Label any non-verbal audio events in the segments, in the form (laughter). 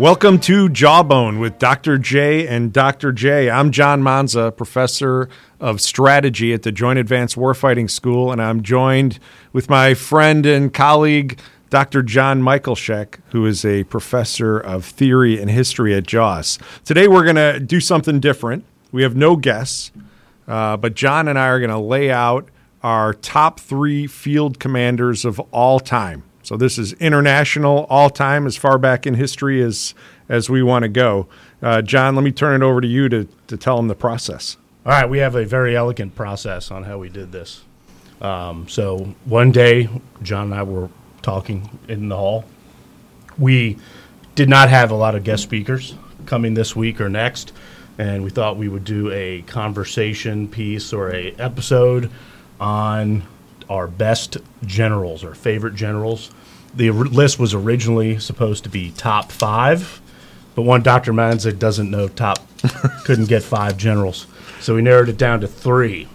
Welcome to Jawbone with Dr. J and Dr. J. I'm John Manza, professor of strategy at the Joint Advanced Warfighting School, and I'm joined with my friend and colleague, Dr. John Mikolashek, who is a professor of theory and history at JAWS. Today we're going to do something different. We have no guests, uh, but John and I are going to lay out our top three field commanders of all time. So this is international all time, as far back in history as as we want to go. Uh, John, let me turn it over to you to to tell them the process. All right, we have a very elegant process on how we did this. Um, so one day, John and I were talking in the hall. We did not have a lot of guest speakers coming this week or next, and we thought we would do a conversation piece or a episode on our best generals, our favorite generals the list was originally supposed to be top five, but one Dr. Manza doesn't know top, (laughs) couldn't get five generals. So we narrowed it down to three.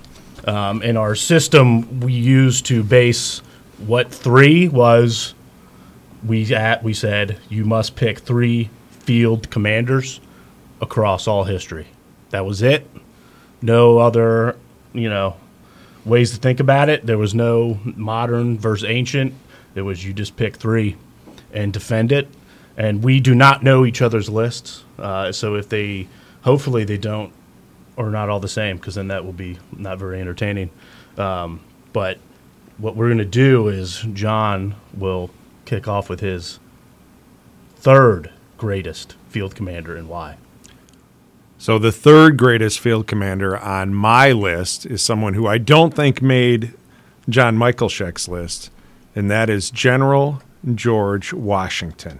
Um, and our system we used to base what three was, we, at, we said you must pick three field commanders across all history. That was it. No other, you know, ways to think about it. There was no modern versus ancient it was you just pick three and defend it. And we do not know each other's lists. Uh, so if they, hopefully they don't, or not all the same, because then that will be not very entertaining. Um, but what we're going to do is John will kick off with his third greatest field commander and why. So the third greatest field commander on my list is someone who I don't think made John Michael Mikolashek's list, and that is General George Washington.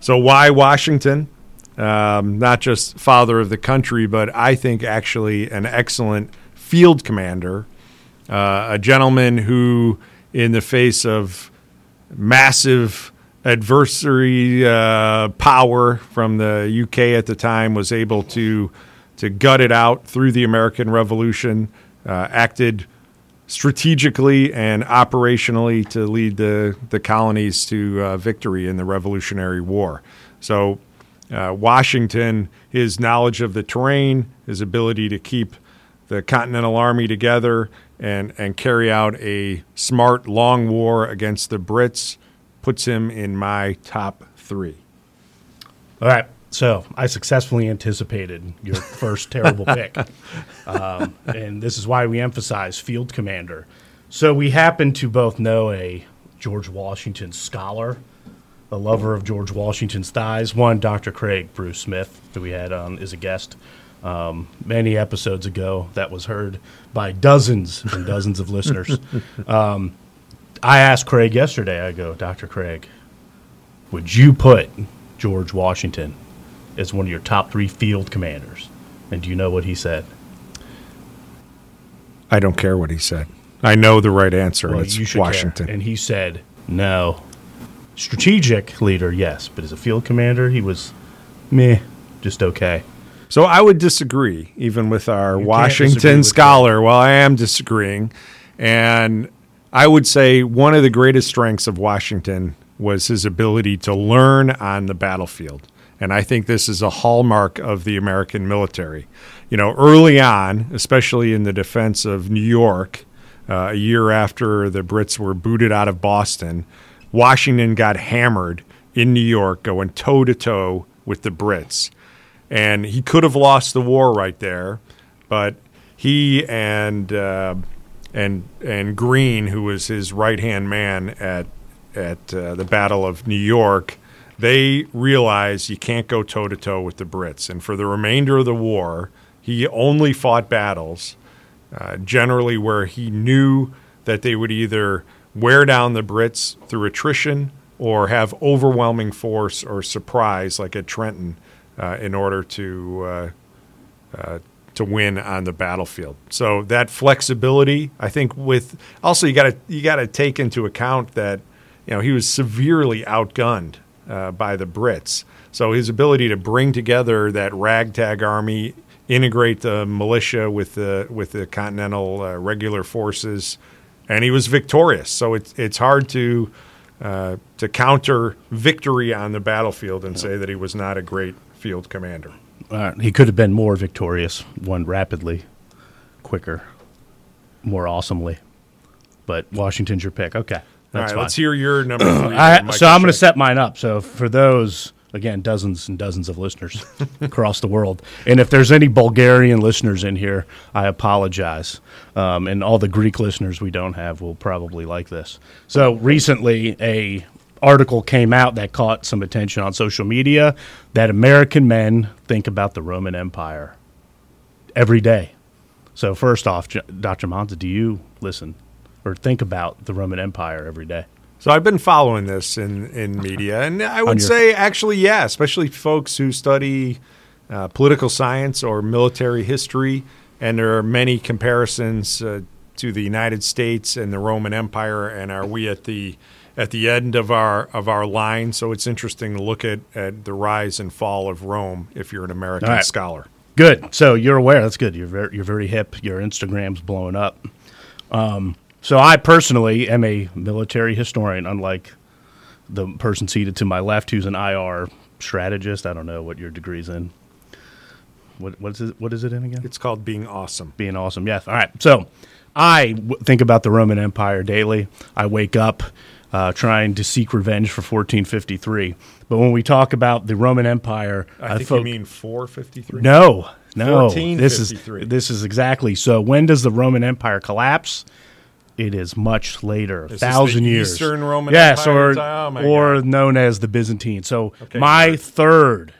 So, why Washington? Um, not just father of the country, but I think actually an excellent field commander, uh, a gentleman who, in the face of massive adversary uh, power from the UK at the time, was able to to gut it out through the American Revolution, uh, acted strategically and operationally to lead the, the colonies to uh, victory in the Revolutionary War. So, uh, Washington, his knowledge of the terrain, his ability to keep the Continental Army together and, and carry out a smart long war against the Brits puts him in my top three. All right. So I successfully anticipated your (laughs) first terrible pick. Um, and this is why we emphasize field commander. So we happen to both know a George Washington scholar, a lover of George Washington's thighs. One, Dr. Craig Bruce Smith, who we had on as a guest um, many episodes ago, that was heard by dozens and dozens of listeners. (laughs) Um, I asked Craig yesterday, I go, Dr. Craig, would you put George Washington as one of your top three field commanders. And do you know what he said? I don't care what he said. I know the right answer. Well, it's Washington. Care. And he said, no. Strategic leader, yes. But as a field commander, he was meh, just okay. So I would disagree, even with our you Washington scholar. Well, I am disagreeing. And I would say one of the greatest strengths of Washington was his ability to learn on the battlefield. And I think this is a hallmark of the American military. You know, early on, especially in the defense of New York, uh, a year after the Brits were booted out of Boston, Washington got hammered in New York, going toe to toe with the Brits. And he could have lost the war right there, but he and uh, and and Greene, who was his right hand man at at uh, the Battle of New York, they realized you can't go toe to toe with the Brits. And for the remainder of the war, he only fought battles uh, generally where he knew that they would either wear down the Brits through attrition or have overwhelming force or surprise, like at Trenton, uh, in order to uh, uh to win on the battlefield. So that flexibility, I think, with also you got to you got to take into account that you know he was severely outgunned uh, by the Brits. So his ability to bring together that ragtag army, integrate the militia with the with the continental uh, regular forces, and he was victorious. So it's it's hard to uh, to counter victory on the battlefield and say that he was not a great field commander. Uh, he could have been more victorious, won rapidly, quicker, more awesomely. But Washington's your pick. Okay. All That's right, fine. let's hear your (clears throat) number three. I, so I'm going to set mine up. So for those, again, dozens and dozens of listeners (laughs) across the world, and if there's any Bulgarian listeners in here, I apologize. Um, and all the Greek listeners we don't have will probably like this. So recently, a article came out that caught some attention on social media that American men think about the Roman Empire every day. So first off, Dr. Monza, do you listen or think about the Roman Empire every day? So I've been following this in, in media, and I would say actually, yeah, especially folks who study uh, political science or military history, and there are many comparisons uh, to the United States and the Roman Empire, and are we at the at the end of our of our line? So it's interesting to look at, at the rise and fall of Rome if you're an American right. scholar. Good. So you're aware. That's good. You're very, you're very hip. Your Instagram's blowing up. Um, so I personally am a military historian, unlike the person seated to my left, who's an IR strategist. I don't know what your degree's in. What what is it? What is it in again? It's called being awesome. being awesome. Yes. All right. So I w- think about the Roman Empire daily. I wake up uh, trying to seek revenge for 1453. But when we talk about the Roman Empire, I think fo- you mean 453. no, no. This is this is exactly. So when does the Roman Empire collapse? It is much later, this thousand years. Eastern Roman yes, Empire? or Oh, or God. known as the Byzantine. So Okay, my third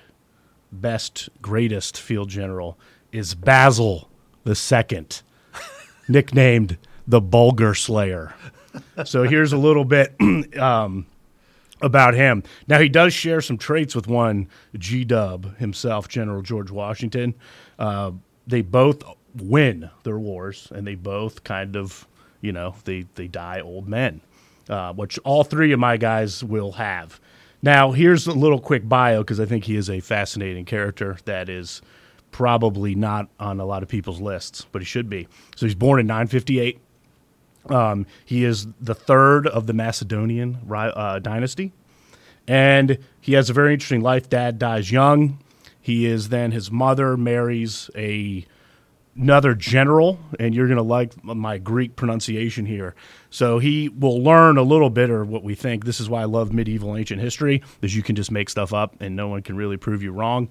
best, greatest field general is Basil the Second, (laughs) nicknamed the Bulgar Slayer. So here's a little bit (clears throat) um, about him. Now he does share some traits with one G Dub himself, General George Washington. Uh, they both win their wars, and they both kind of, you know, they they die old men, uh, which all three of my guys will have. Now here's a little quick bio because I think he is a fascinating character that is probably not on a lot of people's lists, but he should be. So he's born in 958. Um, he is the third of the Macedonian uh, dynasty, and he has a very interesting life. Dad dies young. He is then his mother marries a another general, and you're going to like my Greek pronunciation here. So he will learn a little bit, or what we think. This is why I love medieval ancient history, is you can just make stuff up, and no one can really prove you wrong.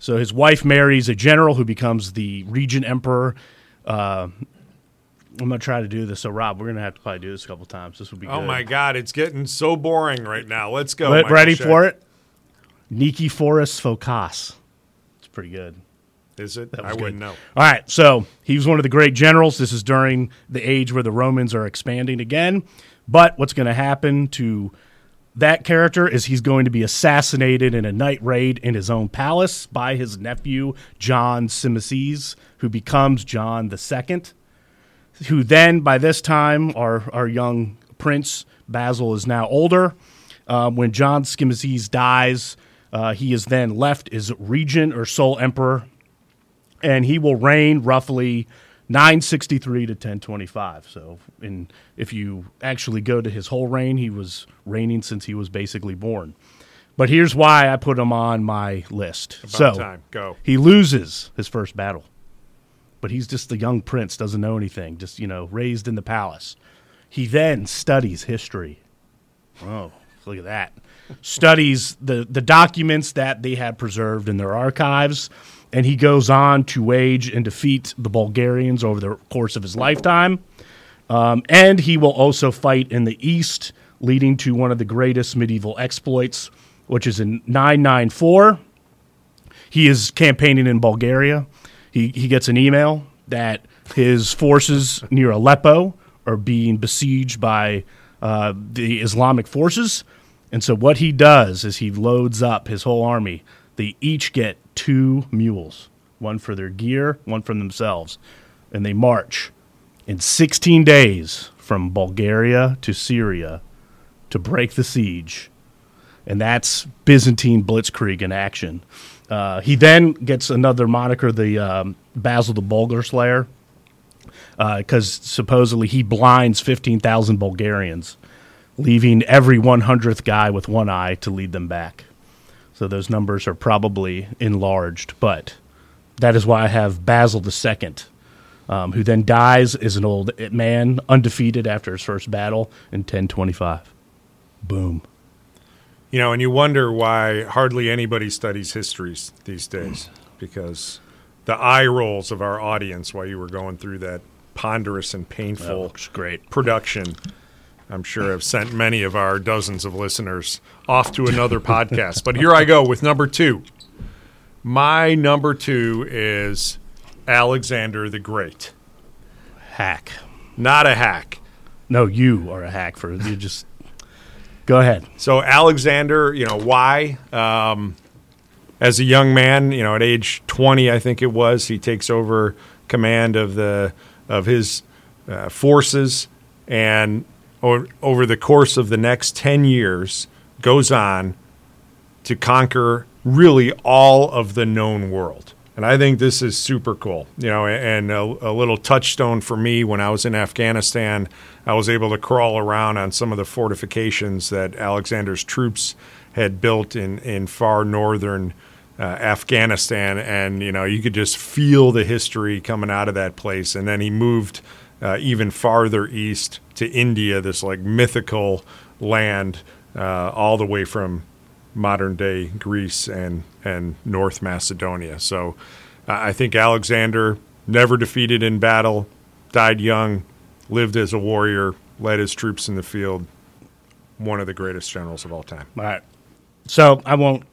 So his wife marries a general who becomes the regent emperor. Uh, I'm gonna try to do this. So Rob, we're gonna have to probably do this a couple times. This would be great. Oh good. my God, it's getting so boring right now. Let's go. Michael ready Schick. for it? Nikiforos Focas. It's pretty good. Is it? I good. wouldn't know. All right, so he was one of the great generals. This is during the age where the Romans are expanding again. But what's going to happen to that character is he's going to be assassinated in a night raid in his own palace by his nephew John Tzimiskes, who becomes John the Second. Who then, by this time, our our young prince Basil is now older. Um, when John Tzimiskes dies, uh, he is then left as regent or sole emperor and he will reign roughly 963 to 1025. So, in if you actually go to his whole reign, he was reigning since he was basically born. But here's why I put him on my list. so, time. Go. he loses his first battle, but he's just a young prince, doesn't know anything, just you know, raised in the palace. He then studies history. Oh, look at that. Studies the, the documents that they had preserved in their archives, and he goes on to wage and defeat the Bulgarians over the course of his lifetime. Um, and he will also fight in the east, leading to one of the greatest medieval exploits, which is in 994. He is campaigning in Bulgaria. He, he gets an email that his forces near Aleppo are being besieged by uh, the Islamic forces. And so what he does is he loads up his whole army. They each get two mules, one for their gear, one for themselves. And they march in 16 days from Bulgaria to Syria to break the siege. And that's Byzantine blitzkrieg in action. Uh, he then gets another moniker, the um, Basil the Bulgar Slayer, because supposedly he blinds 15,000 Bulgarians leaving every 100th guy with one eye to lead them back. So those numbers are probably enlarged, but that is why I have Basil II, um, who then dies as an old man, undefeated after his first battle in 1025. Boom. You know, and you wonder why hardly anybody studies histories these days because the eye rolls of our audience while you were going through that ponderous and painful great. production, I'm sure have sent many of our dozens of listeners off to another (laughs) podcast. But here I go with number two. My number two is Alexander the Great. Hack. Not a hack. No, you are a hack for you. Just go ahead. So Alexander, you know why? Um, as a young man, you know, at age 20, I think it was, he takes over command of the of his uh, forces, and over the course of the next 10 years, goes on to conquer really all of the known world. And I think this is super cool. You know, and a, a, little touchstone for me when I was in Afghanistan, I was able to crawl around on some of the fortifications that Alexander's troops had built in, in far northern uh, Afghanistan. And, you know, you could just feel the history coming out of that place. And then he moved uh, even farther east to India, this like mythical land, uh, all the way from modern day Greece and, and North Macedonia. So uh, I think Alexander, never defeated in battle, died young, lived as a warrior, led his troops in the field. One of the greatest generals of all time. All right. So I won't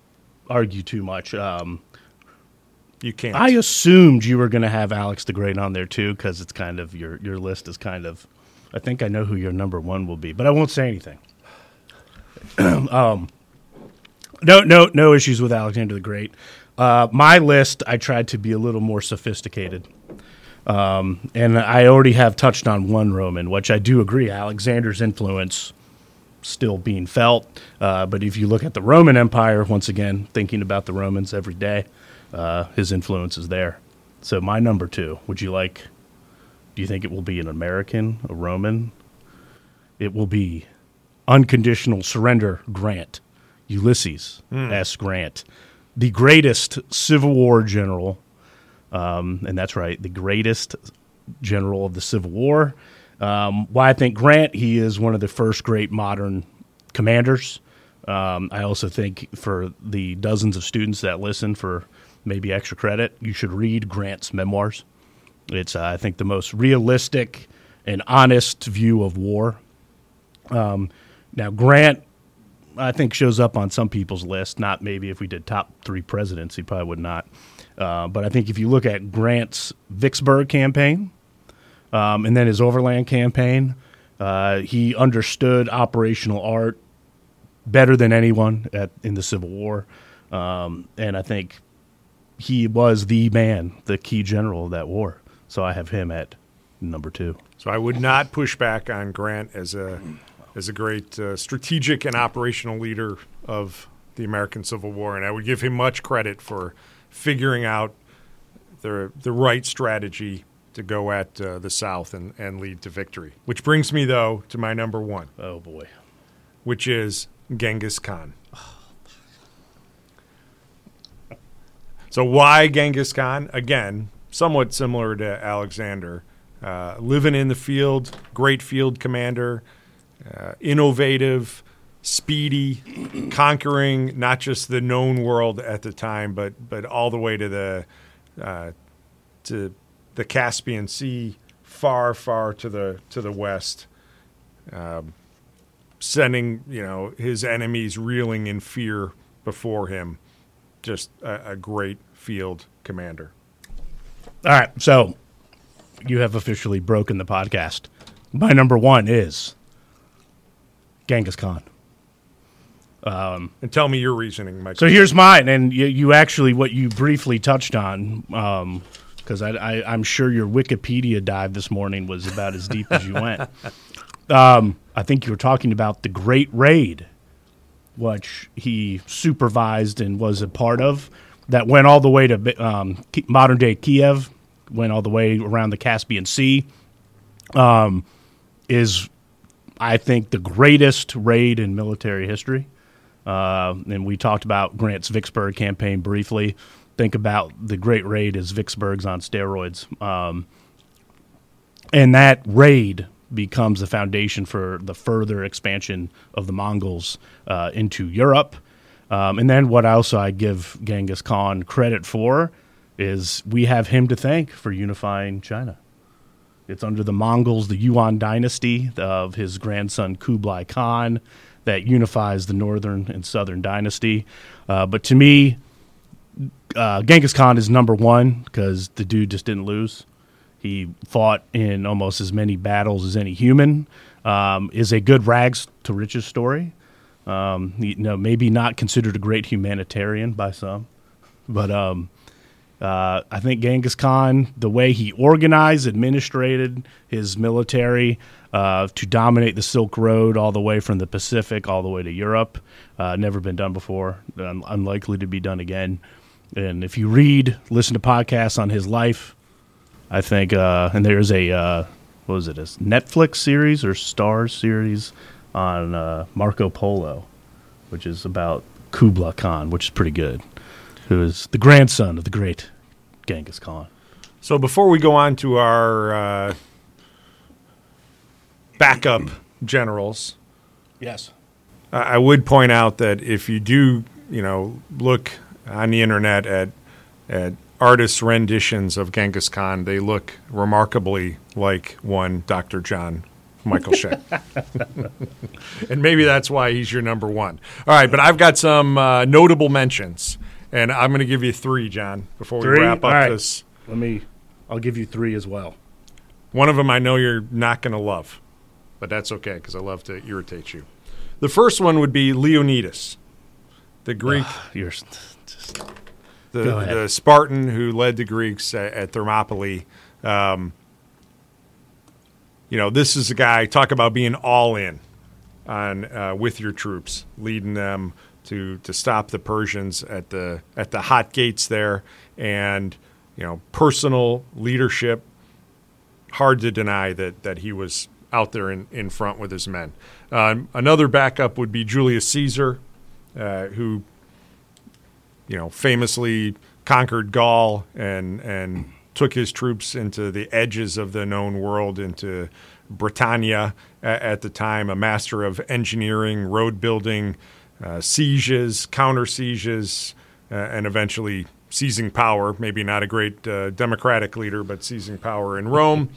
argue too much. Um, you can't. I assumed you were going to have Alex the Great on there too, because it's kind of your your list is kind of. I think I know who your number one will be, but I won't say anything. (clears throat) um, no, no, no issues with Alexander the Great. Uh, my list, I tried to be a little more sophisticated. Um, and I already have touched on one Roman, which I do agree. Alexander's influence still being felt. Uh, but if you look at the Roman Empire, once again, thinking about the Romans every day, uh, his influence is there. So my number two, would you like? Do you think it will be an American, a Roman? It will be unconditional surrender Grant. Ulysses Hmm. S. Grant, the greatest Civil War general, um, and that's right, the greatest general of the Civil War. Um, why I think Grant, he is one of the first great modern commanders. Um, I also think for the dozens of students that listen for maybe extra credit, you should read Grant's memoirs. It's, uh, I think, the most realistic and honest view of war. Um, now, Grant I think shows up on some people's list. Not maybe if we did top three presidents, he probably would not. Uh, but I think if you look at Grant's Vicksburg campaign um, and then his Overland campaign, uh, he understood operational art better than anyone at, in the Civil War, um, and I think he was the man, the key general of that war. So I have him at number two. So I would not push back on Grant as a as a great uh, strategic and operational leader of the American Civil War, and I would give him much credit for figuring out the the right strategy to go at uh, the South and, and lead to victory. Which brings me though to my number one, Oh boy. which is Genghis Khan. So why Genghis Khan? Again, somewhat similar to Alexander. Uh, living in the field, great field commander, uh, innovative, speedy, conquering not just the known world at the time, but but all the way to the uh, to the Caspian Sea, far, far to the to the west, um, sending you know his enemies reeling in fear before him. Just a, a great field commander. All right, so you have officially broken the podcast. My number one is Genghis Khan. And tell me your reasoning, Mike. So here's mine, and you, you actually what you briefly touched on, because I, I, I'm sure your Wikipedia dive this morning was about as deep as you went. (laughs) Um, I think you were talking about the Great Raid, which he supervised and was a part of, that went all the way to um, modern day Kiev, went all the way around the Caspian Sea. Um, is I think, the greatest raid in military history. Uh, and we talked about Grant's Vicksburg campaign briefly. Think about the Great Raid as Vicksburg's on steroids. Um, and that raid becomes the foundation for the further expansion of the Mongols uh, into Europe. Um, and then what also I give Genghis Khan credit for is we have him to thank for unifying China. It's under the Mongols, the Yuan dynasty of his grandson Kublai Khan, that unifies the northern and southern dynasty. Uh, but to me, uh, Genghis Khan is number one because the dude just didn't lose. He fought in almost as many battles as any human. Um, is a good rags to riches story. Um, you know, maybe not considered a great humanitarian by some, but um, uh, I think Genghis Khan, the way he organized, administrated his military uh, to dominate the Silk Road all the way from the Pacific all the way to Europe, uh, never been done before, un- unlikely to be done again. And if you read, listen to podcasts on his life, I think, uh, and there's a uh, what was it, a Netflix series or Starz series on uh, Marco Polo, which is about Kubla Khan, which is pretty good who is the grandson of the great Genghis Khan. So before we go on to our uh, backup generals, yes, I, I would point out that if you do, you know, look on the internet at at artists' renditions of Genghis Khan, they look remarkably like one Dr. John Mikolashek. (laughs) and maybe that's why he's your number one. All right, but I've got some uh, notable mentions, and I'm going to give you three, John, before Three? we wrap up right. this. let me. I'll give you three as well. One of them I know you're not going to love, but that's okay because I love to irritate you. The first one would be Leonidas, the Greek, You're just the, the Spartan who led the Greeks at, at Thermopylae. Um, you know, this is a guy talk about being all in on uh, with your troops, leading them to to stop the Persians at the at the hot gates there, and you know, personal leadership. Hard to deny that that he was out there in, in front with his men. Um, another backup would be Julius Caesar, uh, who you know, famously conquered Gaul and and took his troops into the edges of the known world, into Britannia at, at the time, a master of engineering, road building, uh, sieges, counter sieges, uh, and eventually seizing power. Maybe not a great uh, democratic leader, but seizing power in Rome.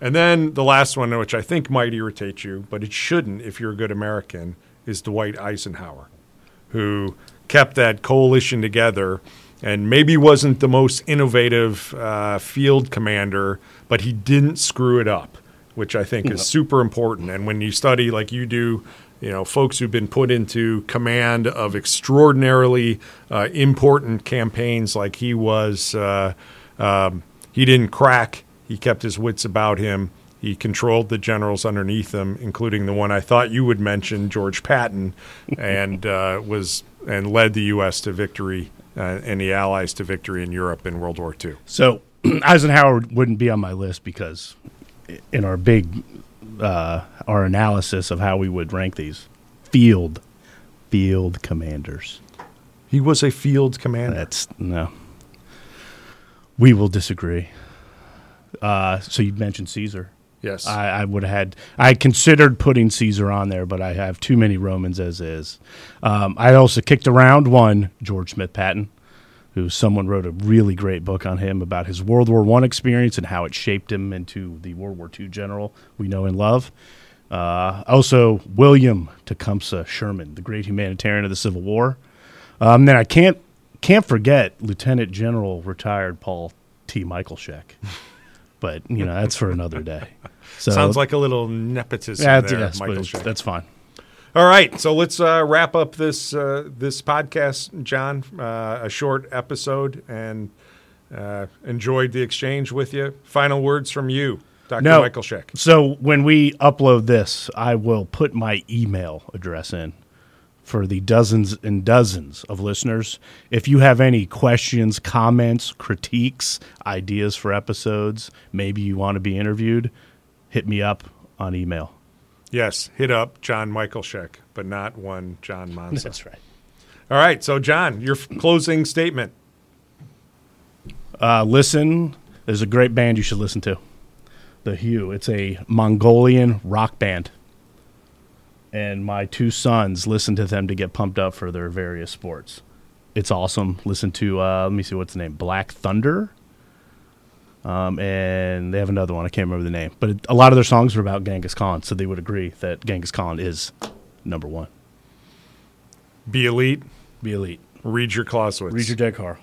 And then the last one, which I think might irritate you, but it shouldn't if you're a good American, is Dwight Eisenhower who kept that coalition together and maybe wasn't the most innovative uh, field commander, but he didn't screw it up, which I think is super important. And when you study like you do, you know, folks who've been put into command of extraordinarily uh, important campaigns like he was, uh, um, he didn't crack. He kept his wits about him. He controlled the generals underneath him, including the one I thought you would mention, George Patton, (laughs) and uh, was and led the U.S. to victory uh, and the Allies to victory in Europe in World War II. so (clears throat) Eisenhower wouldn't be on my list because in our big uh, our analysis of how we would rank these field field commanders. He was a field commander. That's no. We will disagree. Uh, so you mentioned Caesar. yes, I, I would have had. I considered putting Caesar on there, but I have too many Romans as is. Um, I also kicked around one George Smith Patton, who someone wrote a really great book on him about his World War One experience and how it shaped him into the World War II general we know and love. Uh, also, William Tecumseh Sherman, the great humanitarian of the Civil War. Um, then I can't can't forget Lieutenant General retired Paul T. Mikolashek. (laughs) But you know that's for another day. (laughs) So sounds like a little nepotism that's, there, yes, that's fine. All right, so let's uh, wrap up this uh, this podcast, John. Uh, a short episode, and uh, enjoyed the exchange with you. Final words from you, Dr. No. Mikolashek. So when we upload this, I will put my email address in for the dozens and dozens of listeners. If you have any questions, comments, critiques, ideas for episodes, maybe you want to be interviewed, hit me up on email. Yes, hit up John Mikolashek, but not one John Monson. (laughs) That's right. All right, so John, your f- closing statement. Uh, listen, there's a great band you should listen to. The HU. It's a Mongolian rock band. And my two sons listen to them to get pumped up for their various sports. It's awesome. Listen to, uh, let me see what's the name, Black Thunder. Um, and they have another one. I can't remember the name. But it, a lot of their songs are about Genghis Khan, so they would agree that Genghis Khan is number one. Be elite. Be elite. Read your Clausewitz. Read your Car.